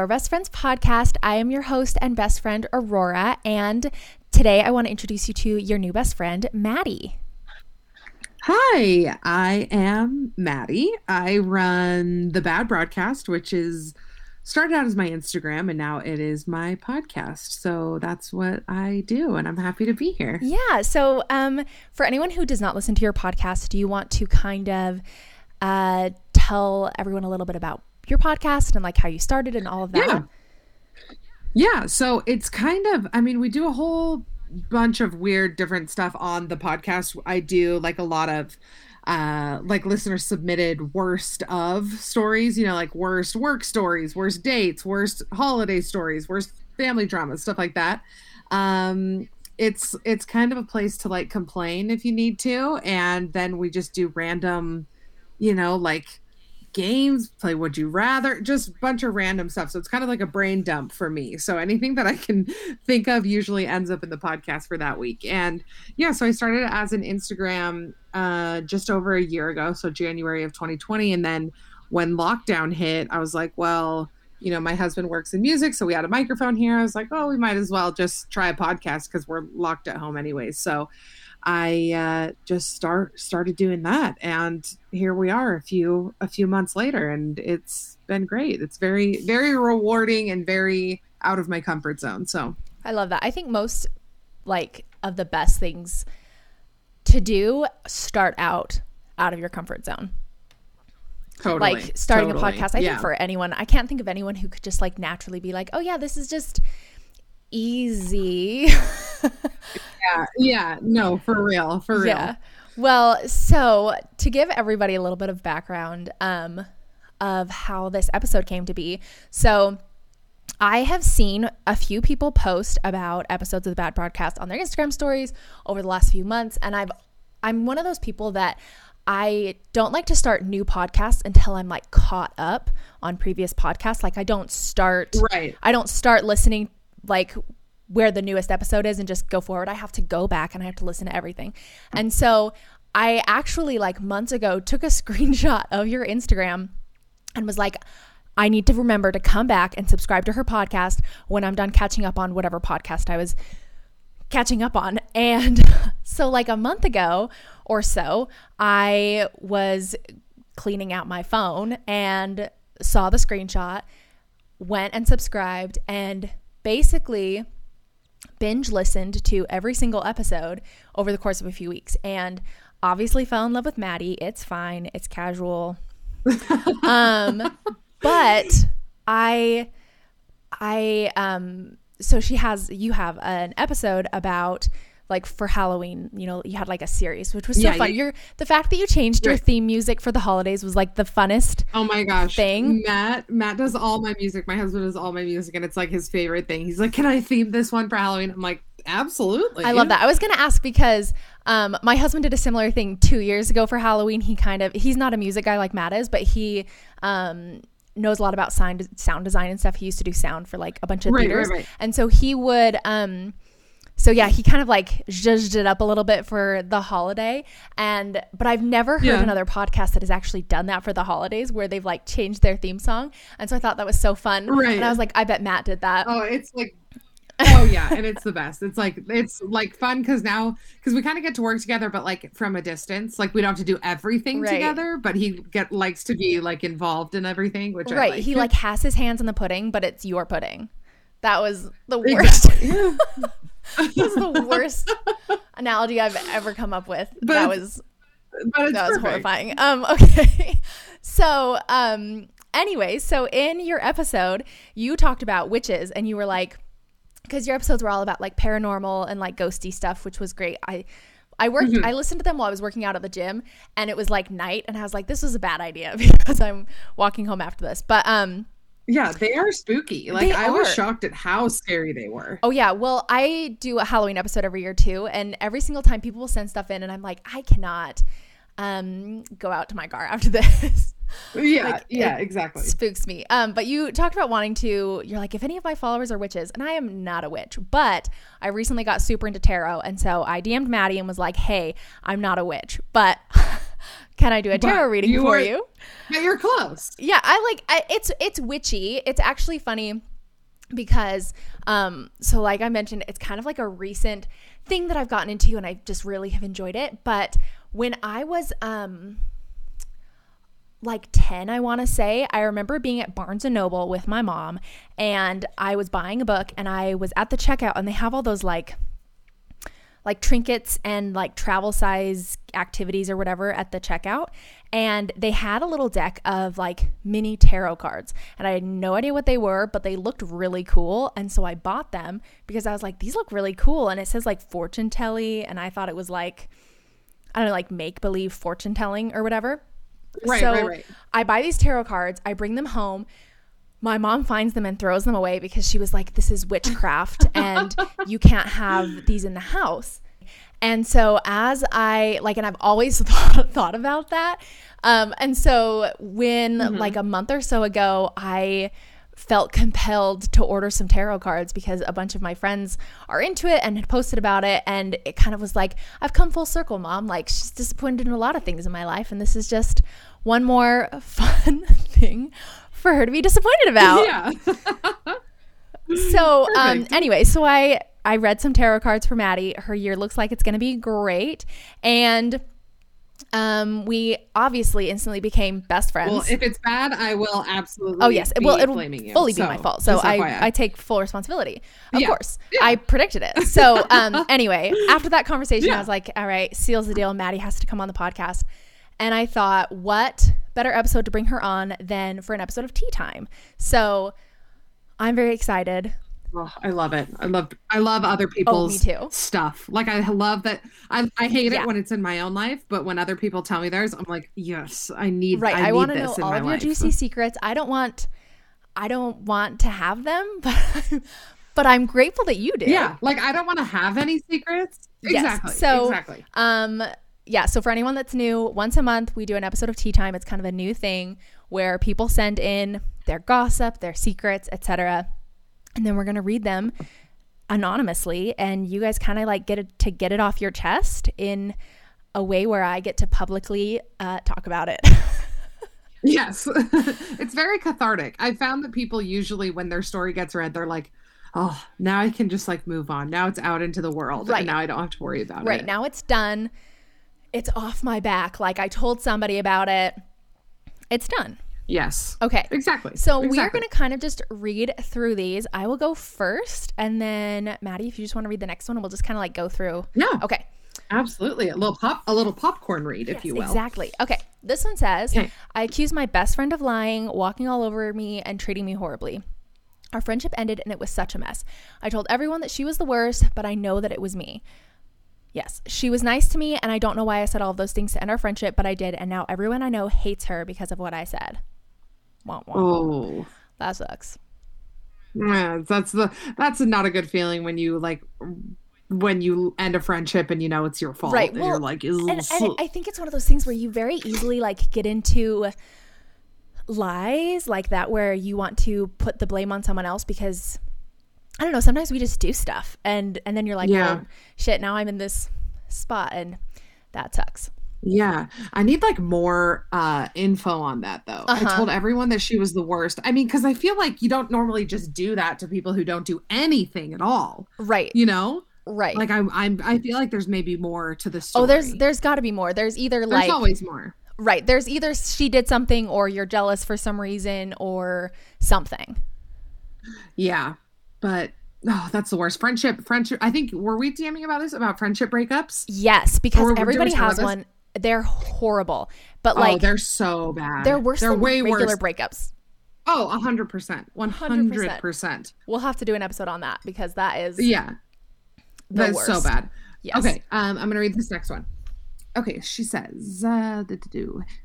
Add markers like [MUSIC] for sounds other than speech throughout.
Your Best Friends podcast. I am your host and best friend, Aurora. And today I want to introduce you to your new best friend, Maddie. Hi, I am Maddie. I run the Bad Broadcast, which is started out as my Instagram and now it is my podcast. So that's what I do and I'm happy to be here. Yeah. So um for anyone who does not listen to your podcast, do you want to kind of uh tell everyone a little bit about your podcast and like how you started and all of that? Yeah. Yeah, so it's kind of I mean, we do a whole bunch of weird different stuff on the podcast. I do like a lot of uh like listener submitted worst of stories, you know, like worst work stories, worst dates, worst holiday stories, worst family drama, stuff like that. Um it's it's kind of a place to like complain if you need to and then we just do random you know like games, play Would You Rather, just a bunch of random stuff. So it's kind of like a brain dump for me. So anything that I can [LAUGHS] think of usually ends up in the podcast for that week. And yeah, so I started as an Instagram uh, just over a year ago, so January of 2020. And then when lockdown hit, I was like, well, you know, my husband works in music, so we had a microphone here. I was like, oh, we might as well just try a podcast because we're locked at home anyway. So I uh, just start started doing that, and here we are a few a few months later, and it's been great. It's very very rewarding and very out of my comfort zone. So I love that. I think most like of the best things to do start out out of your comfort zone. Totally. Like starting totally. a podcast. I yeah. think for anyone, I can't think of anyone who could just like naturally be like, "Oh yeah, this is just easy." yeah, yeah, no, for real, for real. Yeah. Well, so to give everybody a little bit of background um, of how this episode came to be, so I have seen a few people post about episodes of the Bad Broadcast on their Instagram stories over the last few months, and I've I'm one of those people that I don't like to start new podcasts until I'm like caught up on previous podcasts. Like I don't start right. I don't start listening like where the newest episode is and just go forward. I have to go back and I have to listen to everything. And so I actually like months ago took a [LAUGHS] screenshot of your Instagram and was like, I need to remember to come back and subscribe to her podcast when I'm done catching up on whatever podcast I was catching up on. [LAUGHS] And so, like a month ago or so, I was cleaning out my phone and saw the screenshot, went and subscribed, and basically binge listened to every single episode over the course of a few weeks and obviously fell in love with Maddie. It's fine. It's casual. [LAUGHS] um but I I um so she has you have an episode about like for Halloween, you know, you had like a series, which was so yeah, fun. Yeah. You're the fact that you changed your theme music for the holidays was like the funnest. Oh my gosh, thing. Matt, Matt does all my music. My husband does all my music, and it's like his favorite thing. He's like, "Can I theme this one for Halloween?" I'm like, "Absolutely." I love that. I was gonna ask because um, my husband did a similar thing two years ago for Halloween. He kind of he's not a music guy like Matt is, but he um knows a lot about sound sound design and stuff. He used to do sound for like a bunch of right, theaters, right, right. and so he would um so yeah, he kind of like zhuzhed it up a little bit for the holiday. And but I've never heard yeah. another podcast that has actually done that for the holidays where they've like changed their theme song. And so I thought that was so fun. Right. And I was like, I bet Matt did that. Oh, it's like [LAUGHS] oh yeah and it's the best it's like it's like fun because now because we kind of get to work together but like from a distance like we don't have to do everything right. together but he get likes to be like involved in everything which right like. he like has his hands in the pudding but it's your pudding that was the worst exactly. [LAUGHS] [LAUGHS] [LAUGHS] this is the worst analogy I've ever come up with. But that was that was horrifying. Um, [LAUGHS] okay. so, um, anyway, so in your episode, you talked about witches, and you were like, because your episodes were all about like paranormal and like ghosty stuff, which was great. I I worked mm-hmm. I listened to them while I was working out at the gym and it was like night and I was like this was a bad idea [LAUGHS] because I'm walking home after this. But um yeah, they are spooky. Like they I are. was shocked at how scary they were. Oh yeah. Well, I do a Halloween episode every year too, and every single time people will send stuff in and I'm like, I cannot um go out to my car after [LAUGHS] this. Yeah, like, yeah, exactly. Spooks me. Um, but you talked about wanting to. You're like, if any of my followers are witches, and I am not a witch, but I recently got super into tarot, and so I DM'd Maddie and was like, hey, I'm not a witch, but [LAUGHS] Can I do a tarot But reading you for were- you? But you're close. Yeah, I like I, it's it's witchy. It's actually funny because um so like I mentioned it's kind of like a recent thing that I've gotten into and I just really have enjoyed it, but when I was um like 10 I want to say I remember being at Barnes and Noble with my mom and I was buying a book and I was at the checkout and they have all those like like trinkets and like travel size activities or whatever at the checkout. And they had a little deck of like mini tarot cards. And I had no idea what they were, but they looked really cool. And so I bought them because I was like, these look really cool. And it says like fortune telly. And I thought it was like, I don't know, like make believe fortune telling or whatever. Right, so right, right. I buy these tarot cards, I bring them home. My mom finds them and throws them away because she was like, This is witchcraft [LAUGHS] and you can't have these in the house. And so, as I like, and I've always [LAUGHS] thought, thought about that. Um, and so, when like a month or so ago, I felt compelled to order some tarot cards because a bunch of my friends are into it and had posted about it. And it kind of was like, I've come full circle, mom. Like, she's disappointed in a lot of things in my life. And this is just one more [LAUGHS] fun thing for her to be disappointed about. [LAUGHS] Yeah. So, um, anyway, so I I read some tarot cards for Maddie. Her year looks like it's going to be great, and um, we obviously instantly became best friends. well, if it's bad, I will absolutely. Oh yes, be well it'll you. fully be my fault. So I I take full responsibility. Of Yeah. course, Yeah. I predicted it. So um, [LAUGHS] anyway, after that conversation, I was like, all right, seals the deal. Maddie has to come on the podcast, and I thought, what better episode to bring her on than for an episode of Tea Time? So I'm very excited. Oh, I love it. I love I love other Oh, people's too. stuff. Like I love that. I I hate Yeah. it when it's in my own life, but when other people tell me theirs, I'm like, yes, I need. Right. I, I, want to know all of your life. juicy secrets. I don't want I don't want to have them, [LAUGHS] but but I'm grateful that you do. Yeah, like I don't want to have any secrets. Yes. Exactly. So- exactly. Um yeah, so for anyone that's new, once a month we do an episode of Tea Time. It's kind of a new thing where people send in their gossip, their secrets, etc. And then we're going to read them anonymously and you guys kind of like get it to get it off your chest in a way where I get to publicly uh, talk about it. [LAUGHS] Yes, [LAUGHS] it's very cathartic. I found that people usually, when their story gets read, they're like, "Oh, now I can just like move on. Now it's out into the world, Right. and now I don't have to worry about right it." Right. Now it's done it's off my back like i told somebody about it it's done. Yes, okay. Exactly. so we are going to kind of just read through these. I will go first and then maddie if you just want to read the next one we'll just kind of like go through. Yeah, okay. Absolutely. A little pop, a little popcorn read, if you will. exactly. Okay. This one says Okay. i accused my best friend of lying walking all over me and treating me horribly. Our friendship ended and it was such a mess. I told everyone that she was the worst but i know that it was me Yes, she was nice to me, and I don't know why I said all of those things to end our friendship, but I did, and now everyone I know hates her because of what I said. Wah, wah. Oh, That sucks. yeah, that's the that's not a good feeling when you like when you end a friendship and you know it's your fault. Right, and well, you're like, And, and I think it's one of those things where you very easily like get into lies like that, where you want to put the blame on someone else because I don't know. Sometimes we just do stuff, and and then you're like, Yeah. well, shit. Now I'm in this spot, and that sucks. Yeah, I need like more uh info on that though. I Uh-huh. told everyone that she was the worst. I mean, because I feel like you don't normally just do that to people who don't do anything at all. Right. You know, Right. like I'm, I'm, I feel like there's maybe more to the story. oh, there's there's got to be more. There's either there's like always more. Right. There's either she did something or you're jealous for some reason or something. Yeah, but oh, that's the worst. Friendship, friendship. I think were we DMing about this about friendship breakups? Yes, because Or did we everybody has one. They're horrible. But oh, like they're so bad. they're worse They're than way regular worse. breakups. Oh, a hundred percent, one hundred percent. We'll have to do an episode on that because that is Yeah, that's so bad. Yes. Okay, um, I'm gonna read this next one. Okay, she says, uh,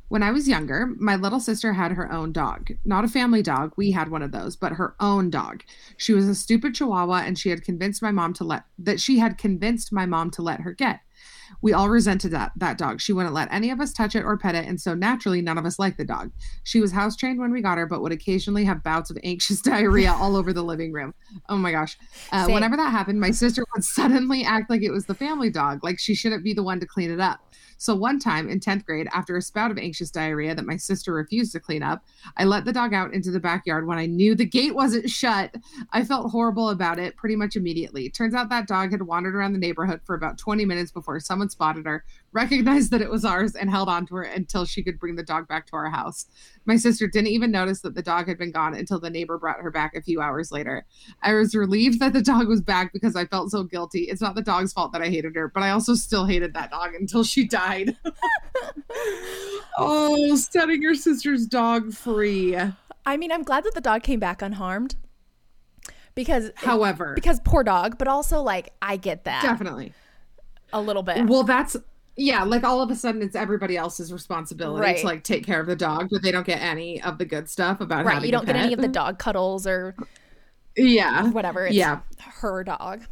when I was younger, my little sister had her own dog. Not a family dog, we had one of those, but her own dog. She was a stupid chihuahua and she had convinced my mom to let that she had convinced my mom to let her get. We all resented that that dog. She wouldn't let any of us touch it or pet it, and so naturally none of us liked the dog. She was house trained when we got her, but would occasionally have bouts of anxious [LAUGHS] diarrhea all over the living room. Oh my gosh. Uh, whenever that happened, my sister would suddenly act like it was the family dog, like she shouldn't be the one to clean it up. So one time in 10th grade, after a spout of anxious diarrhea that my sister refused to clean up, I let the dog out into the backyard when I knew the gate wasn't shut. I felt horrible about it pretty much immediately. Turns out that dog had wandered around the neighborhood for about 20 minutes before someone spotted her, recognized that it was ours, and held on to her until she could bring the dog back to our house. My sister didn't even notice that the dog had been gone until the neighbor brought her back a few hours later. I was relieved that the dog was back because I felt so guilty. It's not the dog's fault that I hated her, but I also still hated that dog until she died. [LAUGHS] [LAUGHS] oh, setting your sister's dog free. I mean, I'm glad that the dog came back unharmed because However, because poor dog, but also like I get that definitely. A little bit. Well, that's yeah, like all of a sudden it's everybody else's responsibility Right. to like take care of the dog, but they don't get any of the good stuff about right, you don't get any of the dog cuddles or Yeah. whatever. It's Yeah. her dog.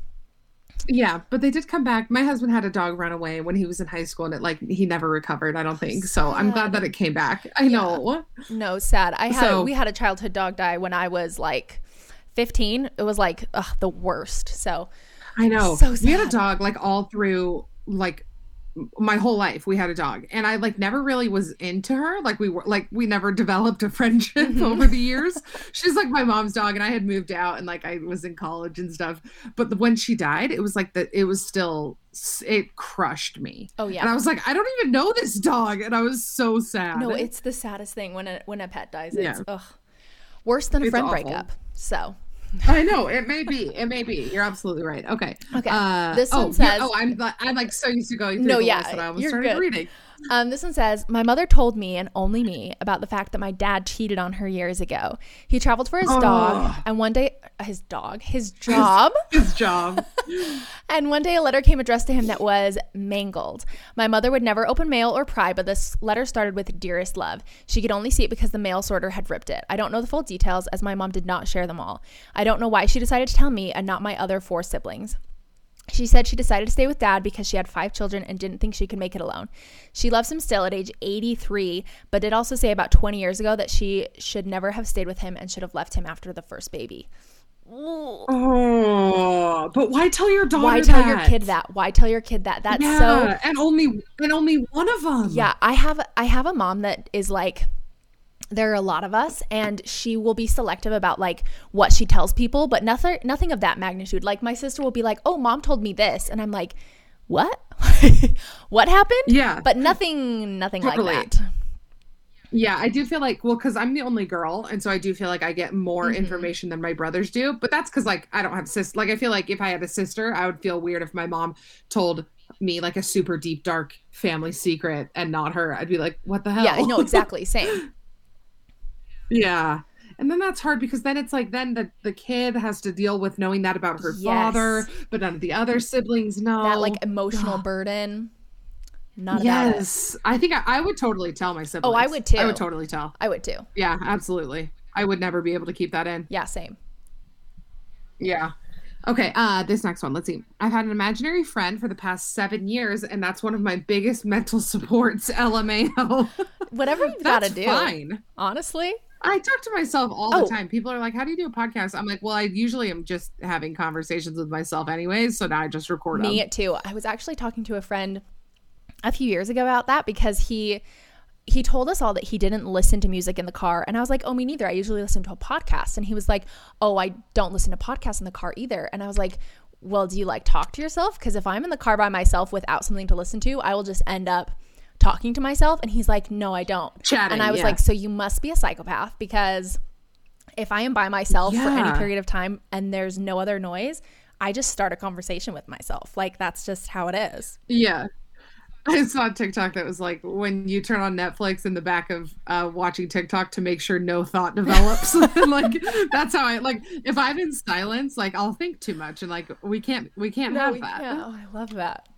Yeah, but they did come back. My husband had a dog run away when he was in high school and it like he never recovered, I don't think. So I'm glad that it came back. I know. No, sad. I had So- we had a childhood dog die when I was like 15. It was like ugh, the worst. So I know. So We had a dog like all through like my whole life. We had a dog, and I like never really was into her. Like we were like we never [LAUGHS] developed a friendship Mm-hmm. over the [LAUGHS] years. She's like my mom's dog, and I had moved out, and like I was in college and stuff. But the, when she died, it was like that. It was still it crushed me. oh yeah And I was like, I don't even know this dog, and I was so sad. No, it's the saddest thing when a when a pet dies. It's Yeah. ugh. Worse than a It's friend awful. breakup. So I know it may be. It may be. You're absolutely right. Okay. Okay, Uh, this oh, one you're- says- Oh, I'm. I'm like so used to going through No, the yeah, list that I almost started good. reading. Um, this one says, My mother told me, and only me, about the fact that my dad cheated on her years ago. He traveled for his dog, Oh. and one day, his dog, his job, [LAUGHS] His job. [LAUGHS] and one day a letter came addressed to him that was mangled. My mother would never open mail or pry, but this letter started with Dearest Love. She could only see it because the mail sorter had ripped it. I don't know the full details, as my mom did not share them all. I don't know why she decided to tell me and not my other four siblings. She said she decided to stay with dad because she had five children and didn't think she could make it alone. She loves him still at age 83, but did also say about 20 years ago that she should never have stayed with him and should have left him after the first baby. Oh, but why tell your daughter Why tell your kid that? Why tell your kid that? That's yeah, so and only and only one of them. Yeah, I have I have a mom that is like there are a lot of us and she will be selective about like what she tells people, but nothing nothing of that magnitude. Like my sister will be like, "Oh, mom told me this." And I'm like, "What? [LAUGHS] what happened?" Yeah. But nothing nothing Totally. like that. Yeah, I do feel like well, because I'm the only girl, and so I do feel like I get more Mm-hmm. information than my brothers do. But that's because like I don't have sis. Like I feel like if I had a sister, I would feel weird if my mom told me like a super deep dark family secret and not her. I'd be like, what the hell? Yeah, no, exactly. Same. [LAUGHS] Yeah. And then that's hard because then it's like then the, the kid has to deal with knowing that about her Yes. father, but none of the other siblings know. That like emotional burden. Not yes. I think I, I would totally tell my siblings. Oh, I would too. I would totally tell. I would too. Yeah, absolutely. I would never be able to keep that in. Yeah, same. Yeah. Okay, uh this next one. Let's see. I've had an imaginary friend for the past 7 years and that's one of my biggest [LAUGHS] mental supports, LMAO. Whatever you've got to do. fine. Honestly. I talk to myself all Oh. the time. People are like, "How do you do a podcast?" I'm like, "Well, I usually am just having conversations with myself anyways, so now I just record Me them." too. I was actually talking to a friend a few years ago about that because he he told us all that he didn't listen to music in the car and I was like, "Oh, me neither. I usually listen to a podcast." And he was like, "Oh, I don't listen to podcasts in the car either." And I was like, "Well, do you like talk to yourself? Cuz if I'm in the car by myself without something to listen to, I will just end up talking to myself." And he's like, "No, I don't." Chatting, and I was yeah. like, "So you must be a psychopath because if I am by myself for any period of time and there's no other noise, I just start a conversation with myself. Like that's just how it is. Yeah. I saw TikTok that was like when you turn on Netflix in the back of uh, watching TikTok to make sure no thought [LAUGHS] develops. [LAUGHS] like that's how I like if I'm in silence, like I'll think too much and like we can't we can't have that. Oh, I love that.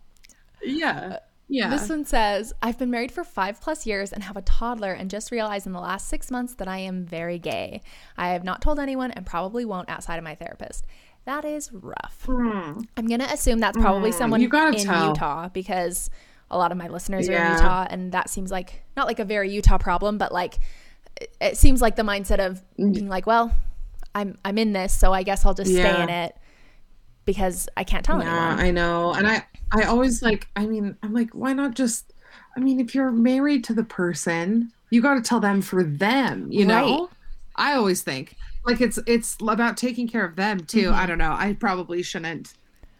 Yeah. Yeah. This one says, I've been married for five plus years and have a toddler, and just realized in the last six months that I am very gay. I have not told anyone and probably won't outside of my therapist. That is rough. I'm gonna assume that's probably someone in tell. Utah because a lot of my listeners are in Utah, and that seems like not like a very Utah problem, but like it- seems like the mindset of Mm. being like, well, I'm I'm in this, so I guess I'll just stay in it because I can't tell Yeah, anyone. I know. And I I always like I mean, I'm like why not just I mean, if you're married to the person, you got to tell them for them, you know? I always think like it's it's about taking care of them too. Mm-hmm. I don't know. I probably shouldn't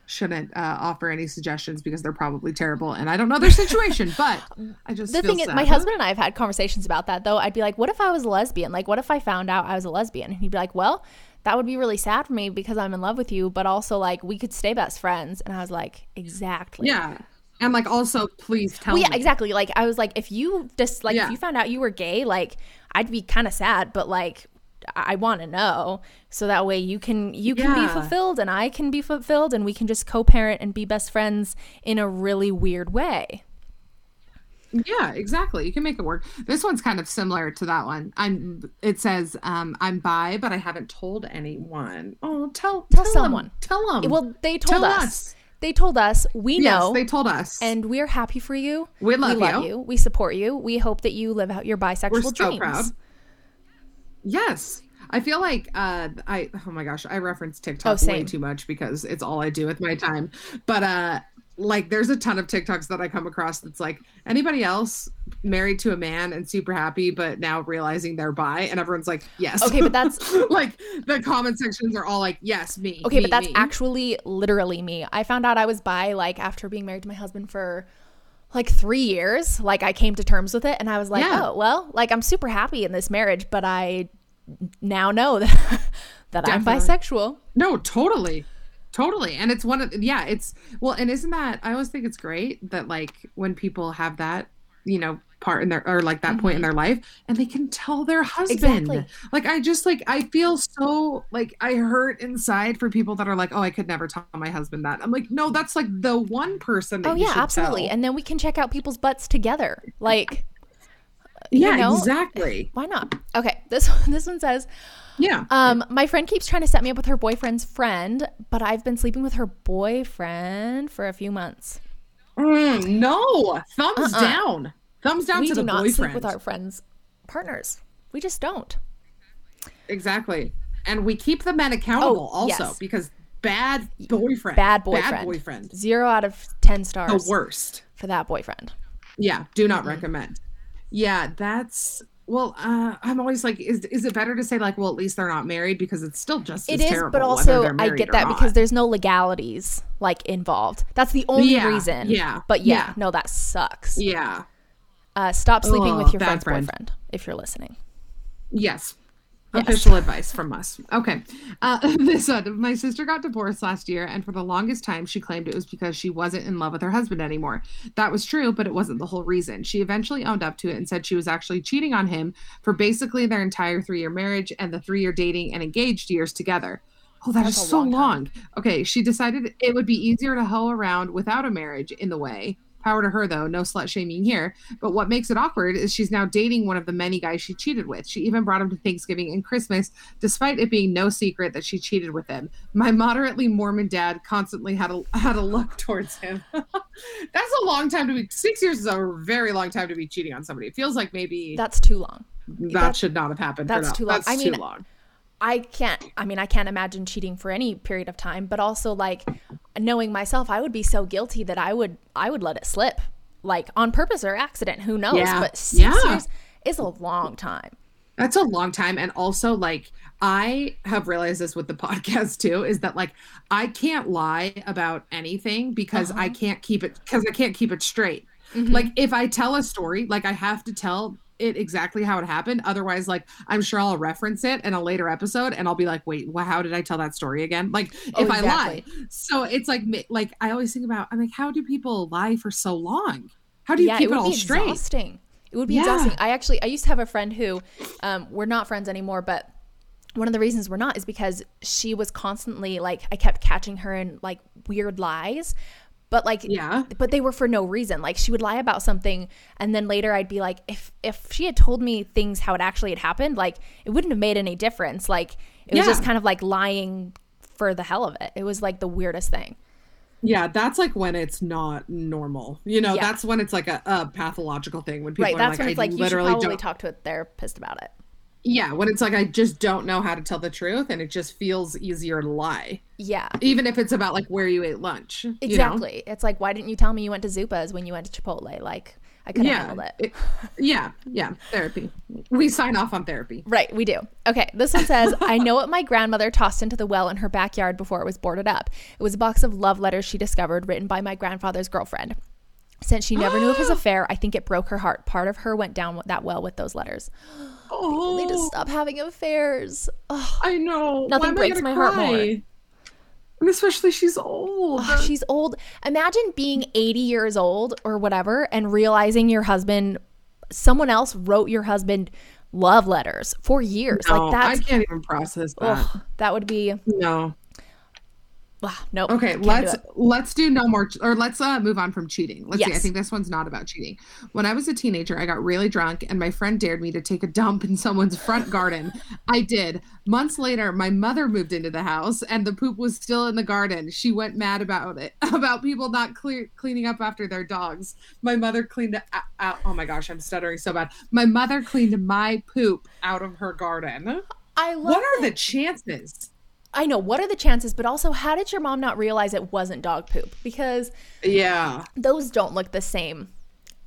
shouldn't uh, offer any suggestions because they're probably terrible and I don't know their [LAUGHS] situation, but I just the thing is, my husband and I have had conversations about that though. I'd be like, what if I was a lesbian? Like, what if I found out I was a lesbian? And he'd be like, well, that would be really sad for me because I'm in love with you, but also like we could stay best friends. And I was like, exactly. Yeah. And like also please tell Well, yeah, me. exactly. Like I was like, if you just like Yeah. if you found out you were gay, like I'd be kind of sad, but like I, I want to know so that way you can you can be fulfilled and I can be fulfilled and we can just co-parent and be best friends in a really weird way. Yeah, exactly. You can make it work. This one's kind of similar to that one. I'm. It says, um, "I'm bi, but I haven't told anyone." Oh, tell Tell tell, someone. Them, tell them. Well, they told us. us. They told us. We yes, know. they told us, and we're happy for you. We love you. you. We support you. We hope that you live out your bisexual we're so dreams. proud. Yes, I feel like uh, I. Oh my gosh, I reference TikTok Oh, way too much because it's all I do with my time. But uh, like, there's a ton of TikToks that I come across that's like anybody else married to a man and super happy, but now realizing they're bi, and everyone's like, yes. Okay, but that's [LAUGHS] like the comment sections are all like, yes, me. okay, me, but that's me. actually literally me. I found out I was bi like after being married to my husband for like three years. Like I came to terms with it, and I was like, Yeah. oh well, like I'm super happy in this marriage, but I now know that [LAUGHS] that I'm bisexual. No, totally. Totally. And it's one of yeah, it's well, and isn't that I always think it's great that like when people have that, you know, part in their or like that point in their life and they can tell their husband. Mm-hmm. Exactly. Like I just like I feel so like I hurt inside for people that are like, "Oh, I could never tell my husband that." I'm like, "No, that's like the one person that Oh yeah, absolutely. tell." And then we can check out people's butts together. Like yeah, know, exactly. why not? Okay, this [LAUGHS] this one says Yeah. Um, my friend keeps trying to set me up with her boyfriend's friend, but I've been sleeping with her boyfriend for a few months. Mm, no. Thumbs Uh-uh. down. Thumbs down we to do the not boyfriend. sleep with our friends' partners. We just don't. Exactly. And we keep the men accountable Oh, also yes. because bad boyfriend. Bad boyfriend. Bad boyfriend. Zero out of ten The stars worst. for that boyfriend. Yeah, do not Mm-hmm. recommend. Yeah, that's well, uh, I'm always like, is is it better to say like, well, at least they're not married because it's still just It is, but also I get that because there's no legalities like involved. That's the only Yeah, reason. yeah, But yeah, yeah. no, that sucks. yeah, Uh, stop sleeping with your bad friend's friend. boyfriend if you're listening. yes. Yes. Official advice from us. Okay. Uh, [LAUGHS] this one. My sister got divorced last year, and for the longest time, she claimed it was because she wasn't in love with her husband anymore. That was true, but it wasn't the whole reason. She eventually owned up to it and said she was actually cheating on him for basically their entire three year marriage and the three year dating and engaged years together. Oh, that is That's a so long long. Okay. She decided it would be easier to hoe around without a marriage in the way. Power to her, though. No slut shaming here. But what makes it awkward is she's now dating one of the many guys she cheated with. She even brought him to Thanksgiving and Christmas, despite it being no secret that she cheated with him. My moderately Mormon dad constantly had a had a look [LAUGHS] towards him. [LAUGHS] That's a long time to be. Six years is a very long time to be cheating on somebody. It feels like maybe That's too long. that- should not have happened. that's too long. That's I too mean, long. I can't I mean I can't imagine cheating for any period of time, but also like knowing myself, I would be so guilty that I would I would let it slip. Like on purpose or accident, who knows? Yeah. But six Yeah. years is a long time. That's a long time. And also, like, I have realized this with the [LAUGHS] podcast too is that, like, I can't lie about anything because I uh-huh. can't keep it, because I can't keep it straight. Mm-hmm. Like, if I tell a story, like, I have to tell it exactly how it happened. Otherwise, like, I'm sure I'll reference it in a later episode and I'll be like, wait, how did I tell that story again? Like, Oh, if I lie. So it's like, like, I always think about, I'm like, how do people lie for so long? How do you yeah, keep it it, would all be straight? exhausting. It would be Yeah. exhausting. I actually I used to have a friend who um, we're not friends anymore, but one of the reasons we're not is because she was constantly like I kept catching her in like weird lies. But like Yeah. but they were for no reason. Like she would lie about something and then later I'd be like if if she had told me things how it actually had happened, like it wouldn't have made any difference. Like it was just kind of like lying for the hell of it. It was like the weirdest thing. Yeah, that's like when it's not normal. You know, Yeah. that's when it's like a, a pathological thing when people right. are That's like, when I like you should literally probably don't. talk to a therapist about it. Yeah, when it's like I just don't know how to tell the truth, and it just feels easier to lie, Yeah. even if it's about like where you ate lunch. you know? Exactly. It's like why didn't you tell me you went to Zupa's when you went to Chipotle? Like I could have Yeah. handled it. it- yeah. Yeah. Therapy. We sign off on therapy. Right, we do. Okay, this one says, [LAUGHS] I know what my grandmother tossed into the well in her backyard before it was boarded up. It was a box of love letters she discovered written by my grandfather's girlfriend. Since she never knew of his [GASPS] affair, I think it broke her heart. Part of her went down that well with those letters. Oh, Need to oh. stop having affairs. Ugh, I know. Nothing Why am I breaks my heart more. cry? And especially she's old. ugh, she's old. Imagine being 80 years old or whatever and realizing your husband, someone else wrote your husband love letters for years. No, like that's, I can't even process that. that would be, No. Nope. Okay, let's it. let's do no more or let's uh move on from cheating. Let's see. I think this one's not about cheating. When I was a teenager, I got really drunk and my friend dared me to take a dump in someone's front garden. [LAUGHS] I did. Months later, my mother moved into the house and the poop was still in the garden. She went mad about it, [LAUGHS] about people not clear cleaning up after their dogs. My mother cleaned out, out. Oh my gosh, I'm stuttering so bad. My mother cleaned my poop out of her garden. [GASPS] I love What are the chances? I know. What are the chances? But also, how did your mom not realize it wasn't dog poop? Because Yeah. those don't look the same.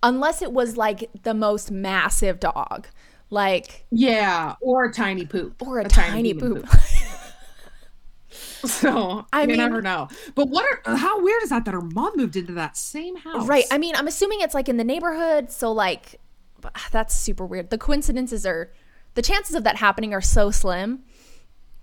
Unless it was like the most massive dog. Like, Yeah, or a tiny poop, or a, tiny, human poop. So I [LAUGHS] I you mean- never know. But what? Are, how weird is that that her mom moved into that same house? right. I mean, I'm assuming it's like in the neighborhood. So, like, [SIGHS] that's super weird. The coincidences are, the chances of that happening are so slim.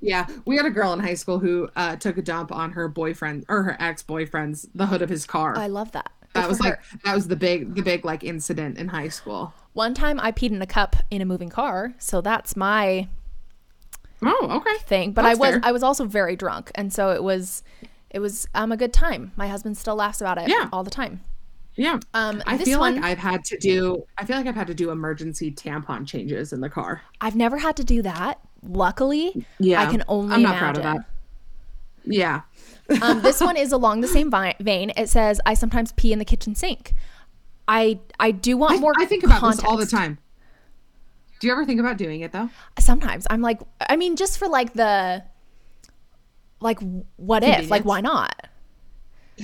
Yeah, we had a girl in high school who uh, took a dump on her boyfriend or her ex boyfriend's the hood of his car. I love that. Good that was like that was the big the big like incident in high school. one time I peed in a cup in a moving car. So that's my Oh, okay. thing. But That's I was fair. I was also very drunk, and so it was it was um a good time. My husband still laughs about it Yeah. all the time. Yeah. Um, I feel one like I've had to do. I feel like I've had to do emergency tampon changes in the car. I've never had to do that. Luckily, Yeah, I can only I'm not imagine. proud of that. Yeah. um, this one is along the same vein. It says, "I sometimes pee in the kitchen sink." I I do want I, more. I think about context. this all the time. Do you ever think about doing it though? Sometimes I'm like, I mean, just for like the, like, what if? Like, why not?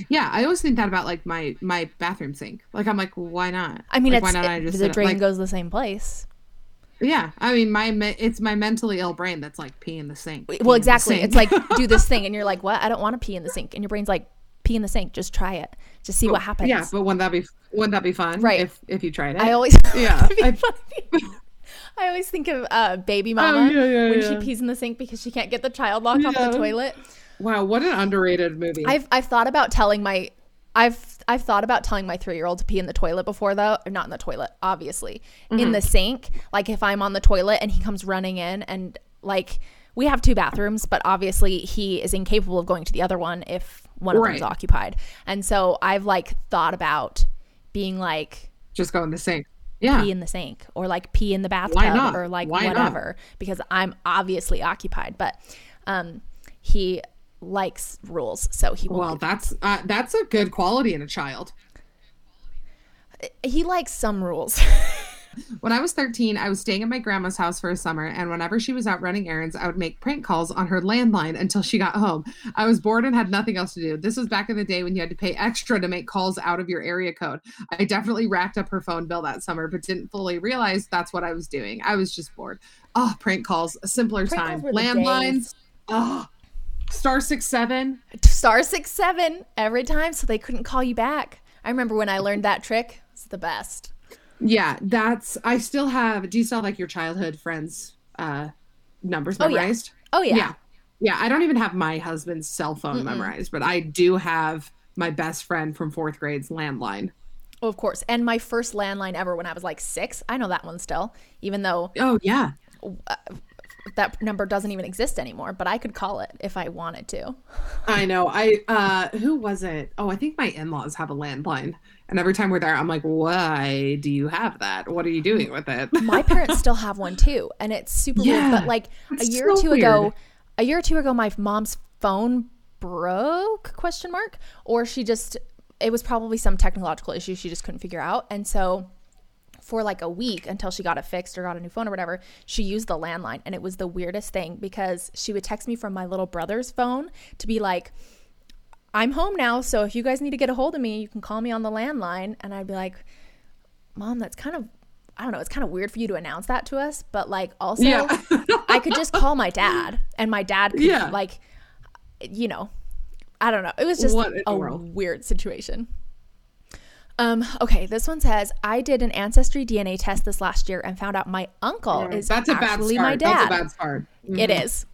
Yeah, I always think that about like my my bathroom sink. Like I'm like, why not? I mean, like, it's why not? I just the drain like, goes the same place. Yeah, I mean, my me- it's my mentally ill brain that's like pee in the sink. Well, exactly. sink. It's like [LAUGHS] do this thing, and you're like, "What? I don't want to pee in the sink." And your brain's like, "Pee in the sink. Just try it. Just see what happens." yeah, but wouldn't that be wouldn't that be fun? Right. If if you tried it. I always [LAUGHS] Yeah, I- [LAUGHS] I always think of uh, baby mama Oh, yeah, yeah, when yeah. she pees in the sink because she can't get the child lock off the toilet. wow, what an underrated movie. I've I've thought about telling my I've I've thought about telling my three year old to pee in the toilet before though, not in the toilet, obviously, in Mm-hmm. the sink. Like if I'm on the toilet and he comes running in, and like we have two bathrooms, but obviously he is incapable of going to the other one if one of them is occupied. And so I've like thought about being like just go in the sink. Yeah, pee in the sink or like pee in the bathtub not? or like Why not? whatever because I'm obviously occupied. But um, he likes rules, so he well, that's uh, that's a good quality in a child. he likes some rules. [LAUGHS] When I was 13, I was staying at my grandma's house for a summer, and whenever she was out running errands, I would make prank calls on her landline until she got home. I was bored and had nothing else to do. This was back in the day when you had to pay extra to make calls out of your area code. I definitely racked up her phone bill that summer, but didn't fully realize that's what I was doing. I was just bored. Oh, prank calls, a simpler Prank time. calls were the Landlines. Oh, star six seven. Star six seven every time, so they couldn't call you back. I remember when I learned that trick. It's the best. Yeah, that's. I still have. Do you still have like your childhood friends' uh numbers Oh, yeah. memorized? Oh yeah. yeah yeah i don't even have my husband's cell phone memorized but i do have my best friend from fourth grade's landline Oh, of course. And my first landline ever when I was like six. I know that one still, even though oh yeah that number doesn't even exist anymore. But I could call it if I wanted to. i know i uh who was it oh i think my in-laws have a landline and every time we're there i'm like why do you have that what are you doing with it my parents still have one too and it's super Yeah, weird but like a year or so two ago a year or two ago my mom's phone broke question mark or she just it was probably some technological issue she just couldn't figure out and so for like a week until she got it fixed or got a new phone or whatever, she used the landline. And it was the weirdest thing because she would text me from my little brother's phone to be like, I'm home now. So if you guys need to get a hold of me, you can call me on the landline. And I'd be like, Mom, that's kind of, I don't know, it's kind of weird for you to announce that to us. But like, also, Yeah. I could just call my dad and my dad could, Yeah. like, you know, I don't know. It was just What a world? weird situation. Um, okay, this one says I did an ancestry DNA test this last year and found out my uncle is That's a bad actually my dad. That's a bad start. It is.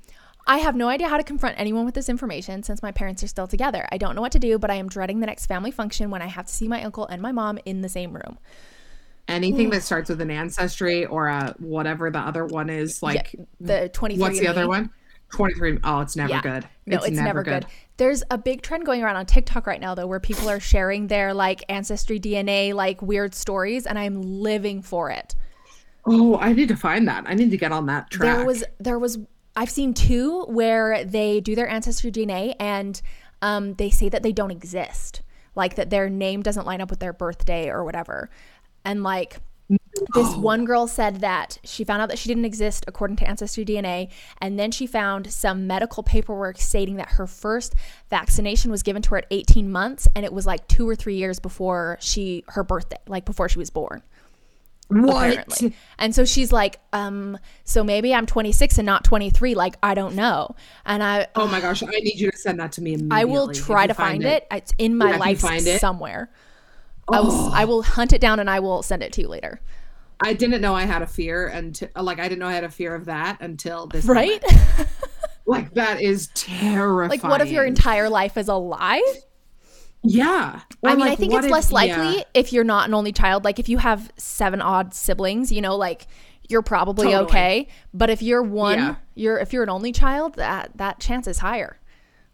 I have no idea how to confront anyone with this information since my parents are still together. I don't know what to do, but I am dreading the next family function when I have to see my uncle and my mom in the same room. Anything that starts with an ancestry or a whatever the other one is, like yeah, the 23 what's the other one? Twenty three. Oh, it's never Yeah. good. No, it's, never, good. There's a big trend going around on TikTok right now though where people are sharing their like ancestry DNA like weird stories and I'm living for it. Oh, I need to find that. I need to get on that track. There was there was I've seen two where they do their ancestry DNA and um, they say that they don't exist, like that their name doesn't line up with their birthday or whatever, and like. This one girl said that she found out that she didn't exist according to Ancestry DNA, and then she found some medical paperwork stating that her first vaccination was given to her at 18 months, and it was like two or three years before she her birthday, like before she was born what? apparently. And so she's like, um, so maybe I'm 26 and not 23. Like, I don't know. And I, Oh my gosh, I need you to send that to me immediately. I will try to find it. It's in my Yeah, life find it. somewhere. I will, I will hunt it down and I will send it to you later. I didn't know I had a fear until like I didn't know I had a fear of that until this Right? [LAUGHS] Like that is terrifying. like, what if your entire life is a lie? Yeah. Or, I mean, I think it's if- less likely yeah. if you're not an only child. Like, if you have seven odd siblings, you know, like you're probably Totally. okay. But if you're one, Yeah. you're if you're an only child, that that chance is higher,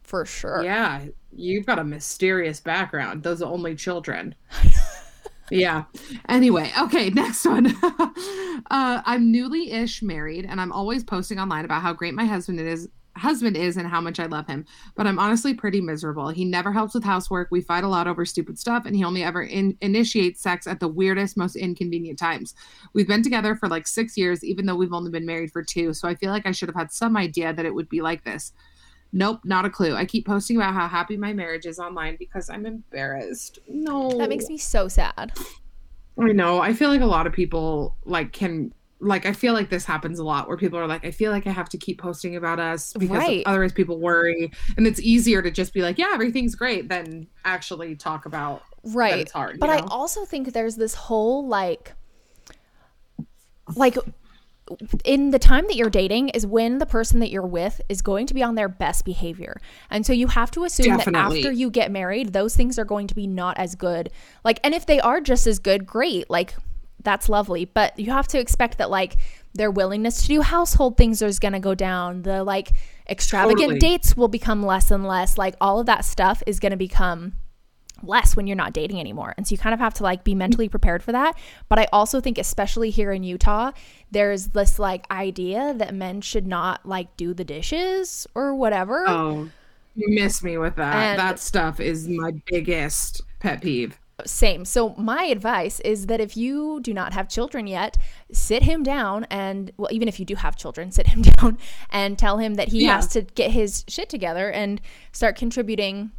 for sure. Yeah, you've got a mysterious background. Those only children. [LAUGHS] yeah. Anyway, okay, [LAUGHS] next one. uh, I'm newly ish married, and I'm always posting online about how great my husband is. Husband is and how much I love him, but I'm honestly pretty miserable. He never helps with housework. We fight a lot over stupid stuff, and he only ever in- initiates sex at the weirdest, most inconvenient times. We've been together for like six years, even though we've only been married for two. So I feel like I should have had some idea that it would be like this. Nope, not a clue. I keep posting about how happy my marriage is online because I'm embarrassed. No. That makes me so sad. I know. I feel like a lot of people like can like I feel like this happens a lot where people are like I feel like I have to keep posting about us because Right. otherwise people worry and it's easier to just be like yeah, everything's great than actually talk about that right it's hard, but i also think there's this whole like like in the time that you're dating is when the person that you're with is going to be on their best behavior. And so you have to assume Definitely. that after you get married, those things are going to be not as good. Like and if they are just as good, great. Like that's lovely, but you have to expect that like their willingness to do household things is going to go down. The like extravagant Totally. dates will become less and less. Like all of that stuff is going to become less when you're not dating anymore. And so you kind of have to like be mentally prepared for that. But I also think especially here in Utah, there's this like idea that men should not like do the dishes or whatever. Oh, you miss me with that. And- that stuff is my biggest pet peeve. Same. So my advice is that if you do not have children yet, sit him down and well even if you do have children, sit him [LAUGHS] down and tell him that he Yeah. has to get his shit together and start contributing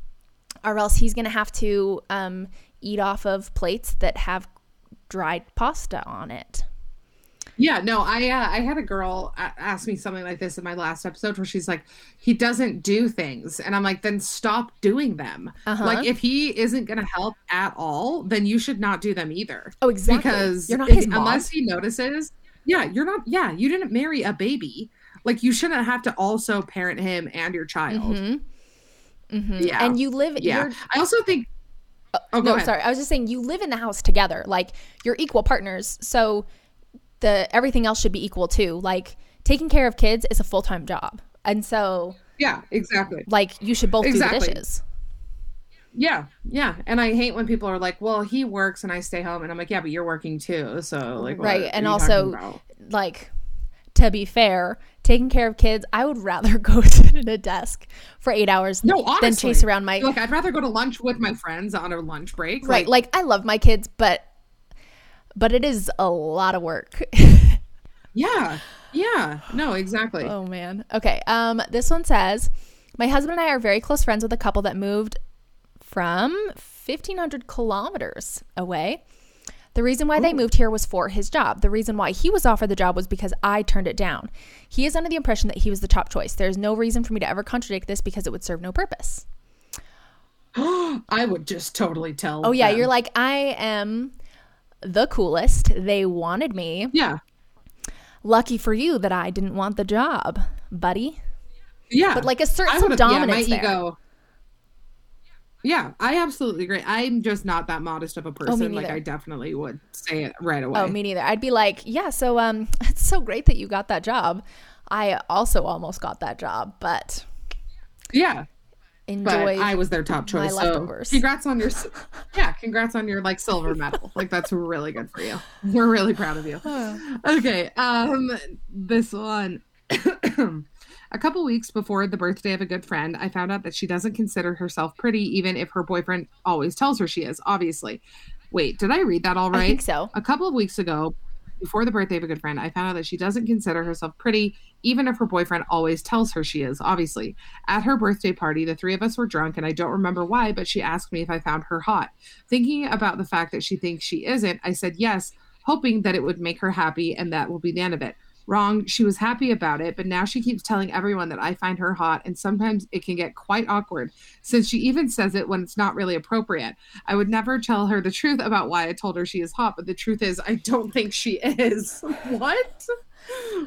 or else he's going to have to um, eat off of plates that have dried pasta on it. Yeah, no, I uh, I had a girl ask me something like this in my last episode where she's like, he doesn't do things, and I'm like, then stop doing them. Uh-huh. Like, if he isn't gonna help at all, then you should not do them either. Oh, exactly. Because You're not if- his unless he notices, yeah, you're not. Yeah, you didn't marry a baby. Like, you shouldn't have to also parent him and your child. Mhm. Mhm. Yeah. And you live Yeah, you're I also think. Oh, no, ahead. sorry. I was just saying you live in the house together. Like you're equal partners. So the everything else should be equal too. Like taking care of kids is a full-time job. And so Yeah, exactly. like you should both do the dishes. Yeah, yeah. And I hate when people are like, "Well, he works and I stay home," and I'm like, "Yeah, but you're working too." So like, Right. And also like to be fair, taking care of kids, I would rather [LAUGHS] go [LAUGHS] sit at a desk for eight hours No, honestly, than chase around my Look, I'd rather go to lunch with my friends on a lunch break. right. Like, Like I love my kids, but but it is a lot of work. [LAUGHS] yeah, yeah, no, exactly. Oh man. Okay. Um this one says my husband and I are very close friends with a couple that moved from 1500 kilometers away. The reason why they moved here was for his job. The reason why he was offered the job was because I turned it down. He is under the impression that he was the top choice. There's no reason for me to ever contradict this because it would serve no purpose. [GASPS] I would just totally tell. Oh yeah, them. you're like I am the coolest. They wanted me. yeah, Lucky for you that I didn't want the job, buddy. yeah. But like a certain some yeah, dominance my there. ego. Yeah, I absolutely agree. I'm just not that modest of a person. like Oh, neither. I definitely would say it right away. Oh, me neither. I'd be like, yeah, so um [LAUGHS] it's so great that you got that job. I also almost got that job, but yeah, but enjoy I was their top choice. So leftovers. congrats on your [LAUGHS] yeah, congrats on your like silver medal. like that's really good for you. We're really proud of you. okay, um, this one. [CLEARS THROAT] A couple weeks before the birthday of a good friend, I found out that she doesn't consider herself pretty, even if her boyfriend always tells her she is. Obviously, wait, did I read that all right? I think so. A couple of weeks ago, before the birthday of a good friend, I found out that she doesn't consider herself pretty, even if her boyfriend always tells her she is, obviously. At her birthday party, the three of us were drunk, and I don't remember why, but she asked me if I found her hot. Thinking about the fact that she thinks she isn't, I said yes, hoping that it would make her happy, and that will be the end of it. Wrong. She was happy about it, but now she keeps telling everyone that I find her hot, and sometimes it can get quite awkward, since she even says it when it's not really appropriate. I would never tell her the truth about why I told her she is hot, but the truth is, I don't think she is. [LAUGHS] what?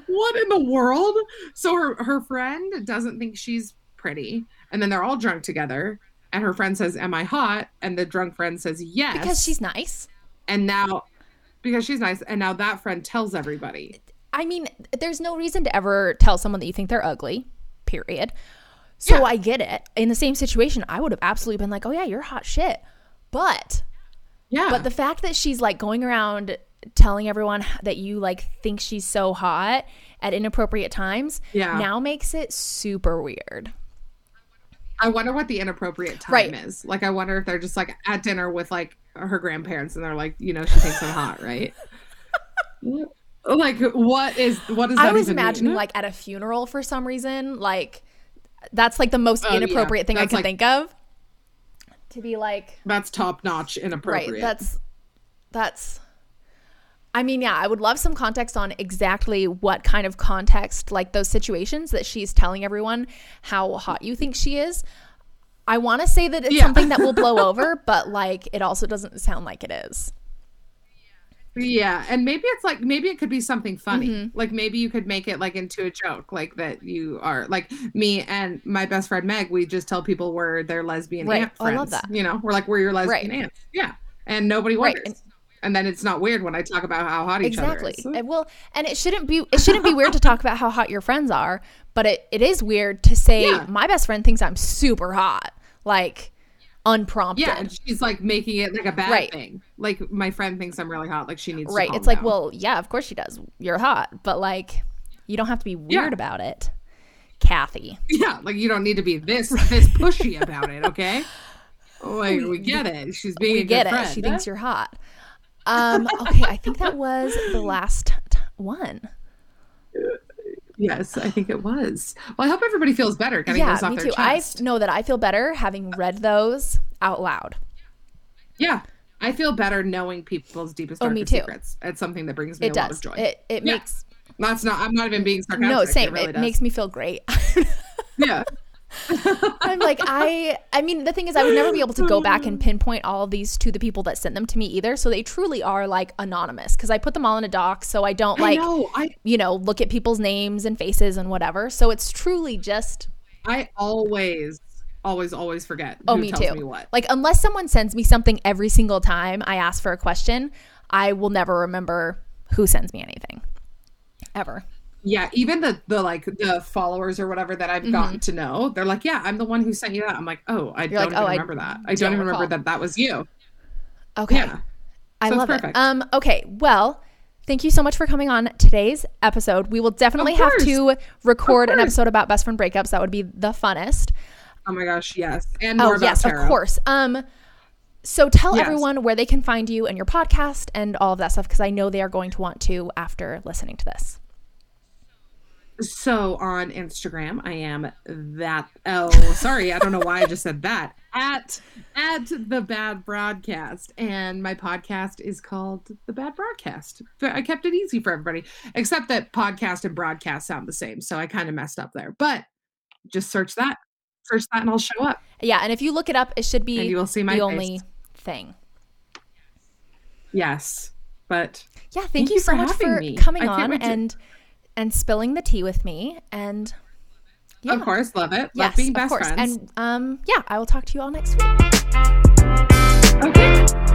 What in the world? So her, her friend doesn't think she's pretty, and then they're all drunk together, and her friend says, Am I hot? And the drunk friend says, Yes. Because she's nice. and now because she's nice, and now that friend tells everybody. I mean, there's no reason to ever tell someone that you think they're ugly, period. So Yeah. I get it. In the same situation, I would have absolutely been like, oh, yeah, you're hot shit. But Yeah. But the fact that she's like going around telling everyone that you like think she's so hot at inappropriate times Yeah. now makes it super weird. I wonder what the inappropriate time Right. is. Like, I wonder if they're just like at dinner with like her grandparents, and they're like, you know, she thinks I'm hot, right? [LAUGHS] like, what is what is? that I was imagining mean? like at a funeral for some reason. Like that's like the most Oh, yeah. inappropriate thing I can like- think of. To be like that's top notch inappropriate. right, that's that's I mean, yeah, I would love some context on exactly what kind of context, like those situations that she's telling everyone how hot you think she is. I want to say that it's Yeah. something that will blow [LAUGHS] over, but like it also doesn't sound like it is. Yeah, and maybe it's like maybe it could be something funny. Mm-hmm. Like maybe you could make it like into a joke, like that you are like me and my best friend Meg. We just tell people we're their lesbian Right. aunt Oh, I love that. You know, we're like we're your lesbian Right. aunts. Yeah, and nobody Right, wonders. and- And, then it's not weird when I talk about how hot each Exactly. other is. And well, and it shouldn't be it shouldn't be weird to talk about how hot your friends are, but it, it is weird to say Yeah. my best friend thinks I'm super hot, like unprompted. Yeah, and she's like making it like a bad Right. thing. Like my friend thinks I'm really hot. Like she needs to right. calm It's like, down. well, yeah, of course she does. You're hot, but like you don't have to be weird Yeah. about it. Kathy. [LAUGHS] yeah, like you don't need to be this this pushy about it. Okay, [LAUGHS] like we get it. She's being We a get good it. friend. She thinks you're hot. Um, okay, I think that was the last t- one. Yes, I think it was. Well, I hope everybody feels better getting yeah, those off me their too. I chest. f- know that I feel better having read those out loud. yeah, I feel better knowing people's deepest Oh, darkest me too. secrets. It's something that brings me It a lot of does. joy. It it Yeah. makes That's not. I'm not even being sarcastic. no same. It, really it makes me feel great. [LAUGHS] yeah. I'm like I I mean the thing is I would never be able to go back and [LAUGHS] pinpoint all of these to the people that sent them to me either. So they truly are like anonymous because I put them all in a doc so I don't like I know. I you know look at people's names and faces and whatever. So it's truly just I always, always, always forget. oh who me tells too. Me what? Like unless someone sends me something every single time I ask for a question, I will never remember who sends me anything ever. Yeah, even the the like the followers or whatever that I've Mm-hmm. gotten to know, they're like, "Yeah, I'm the one who sent you that." I'm like, "Oh, I don't like, even "Oh, I remember that. I don't even remember that that was you." Okay. Yeah. I So love it. Um, okay, well, thank you so much for coming on today's episode. We will definitely have to record an episode about best friend breakups. That would be the funnest. Oh my gosh, yes. And more Oh yes, tarot. of course. Um, so tell Yes. everyone where they can find you and your podcast and all of that stuff because I know they are going to want to after listening to this. So on Instagram, I am that. Oh, sorry, I don't know why I just said that. [LAUGHS] At at the Bad Broadcast, and my podcast is called the Bad Broadcast. But I kept it easy for everybody, except that podcast and broadcast sound the same, so I kind of messed up there. But just search that, search that, and I'll show up, Yeah, and if you look it up, it should be and you will see my the face. only thing. Yes, but Yeah, thank, Thank you, you so for much for me. coming I on and. to- and spilling the tea with me. And yeah, of course, love it. Love yes, being of best course. friends. And um, yeah, I will talk to you all next week. okay.